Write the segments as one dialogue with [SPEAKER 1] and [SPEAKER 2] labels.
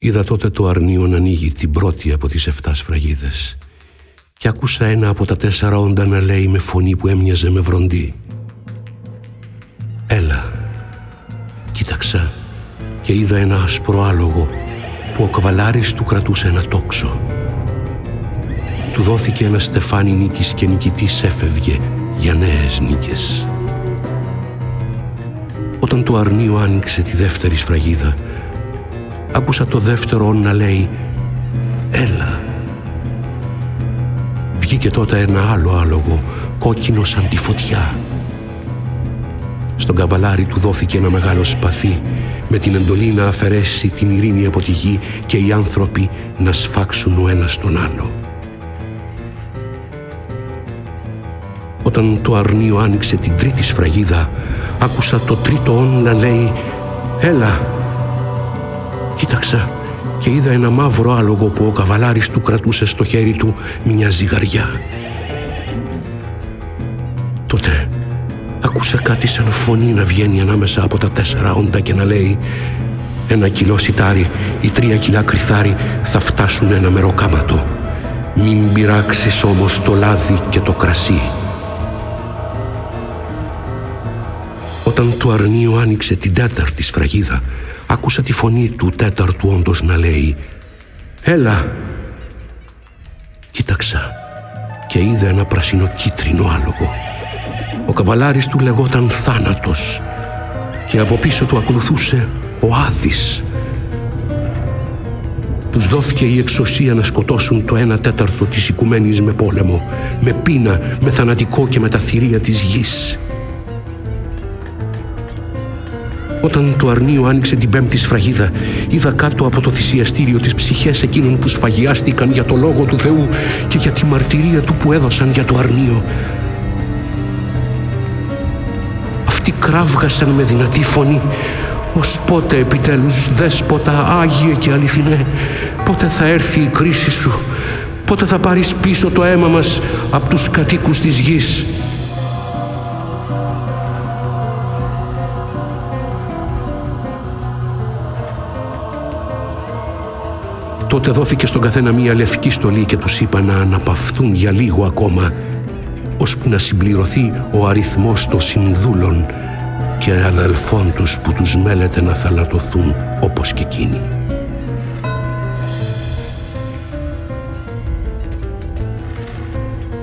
[SPEAKER 1] Είδα τότε το αρνίο να ανοίγει την πρώτη από τις 7 σφραγίδες και άκουσα ένα από τα τέσσερα όντα να λέει με φωνή που έμοιαζε με βροντί. Έλα. Κοίταξα και είδα ένα άσπρο άλογο που ο καβαλάρης του κρατούσε ένα τόξο. Του δόθηκε ένα στεφάνι νίκης και νικητής έφευγε για νέες νίκες. Όταν το αρνίο άνοιξε τη δεύτερη σφραγίδα, άκουσα το δεύτερο να λέει «Έλα». Βγήκε τότε ένα άλλο άλογο, κόκκινο σαν τη φωτιά. Στον καβαλάρι του δόθηκε ένα μεγάλο σπαθί με την εντολή να αφαιρέσει την ειρήνη από τη γη και οι άνθρωποι να σφάξουν ο ένας τον άλλο. Όταν το αρνίο άνοιξε την τρίτη σφραγίδα, άκουσα το τρίτο όν να λέει «Έλα». Κοίταξα και είδα ένα μαύρο άλογο που ο καβαλάρης του κρατούσε στο χέρι του μια ζυγαριά. Τότε άκουσα κάτι σαν φωνή να βγαίνει ανάμεσα από τα τέσσερα όντα και να λέει «Ένα κιλό σιτάρι ή τρία κιλά κρυθάρι θα φτάσουν ένα μεροκάματο. Μην πειράξεις όμως το λάδι και το κρασί». Όταν το αρνίο άνοιξε την τέταρτη σφραγίδα, άκουσα τη φωνή του τέταρτου όντως να λέει «Έλα». Κοίταξα και είδα ένα πρασινοκίτρινο άλογο. Ο καβαλάρης του λεγόταν Θάνατος και από πίσω του ακολουθούσε ο Άδης. Τους δόθηκε η εξουσία να σκοτώσουν το ένα τέταρτο της οικουμένης με πόλεμο, με πείνα, με θανατικό και με τα θηρία της γης. Όταν το αρνίο άνοιξε την πέμπτη σφραγίδα, είδα κάτω από το θυσιαστήριο τις ψυχές εκείνων που σφαγιάστηκαν για το Λόγο του Θεού και για τη μαρτυρία του που έδωσαν για το αρνίο. Αυτοί κράβγασαν με δυνατή φωνή «Ως πότε επιτέλους, δέσποτα, Άγιε και αληθινέ, πότε θα έρθει η κρίση σου, πότε θα πάρεις πίσω το αίμα μας από τους κατοίκους της γης». Τότε δόθηκε στον καθένα μία λευκή στολή και τους είπα να αναπαυθούν για λίγο ακόμα, ώσπου να συμπληρωθεί ο αριθμός των συνδούλων και αδελφών τους που τους μέλεται να θαλατωθούν όπως και εκείνοι.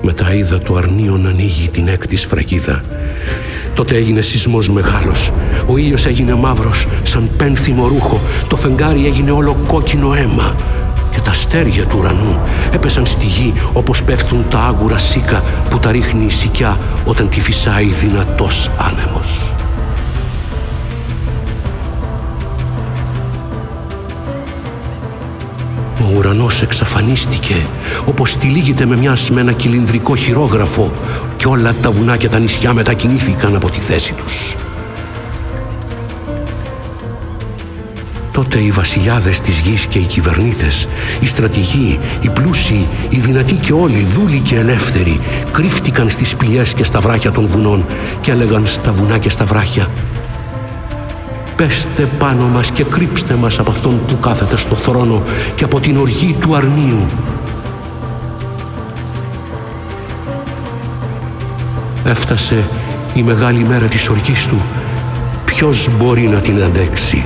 [SPEAKER 1] Μετά είδα το αρνίο να ανοίγει την έκτη σφραγίδα. Τότε έγινε σεισμός μεγάλος. Ο ήλιος έγινε μαύρος σαν πένθυμο ρούχο. Το φεγγάρι έγινε όλο κόκκινο αίμα και τα αστέρια του ουρανού έπεσαν στη γη όπως πέφτουν τα άγουρα σίκα που τα ρίχνει η σικιά όταν τη φυσάει δυνατός άνεμος. Ο ουρανός εξαφανίστηκε όπως τυλίγεται με μια με ένα κυλινδρικό χειρόγραφο και όλα τα βουνά και τα νησιά μετακινήθηκαν από τη θέση τους. Τότε οι βασιλιάδες της γης και οι κυβερνήτες, οι στρατηγοί, οι πλούσιοι, οι δυνατοί και όλοι, δούλοι και ελεύθεροι, κρύφτηκαν στις σπηλιές και στα βράχια των βουνών και έλεγαν στα βουνά και στα βράχια «Πέστε πάνω μας και κρύψτε μας από αυτόν που κάθεται στο θρόνο και από την οργή του αρνίου». Έφτασε η μεγάλη μέρα της οργής του. Ποιος μπορεί να την αντέξει;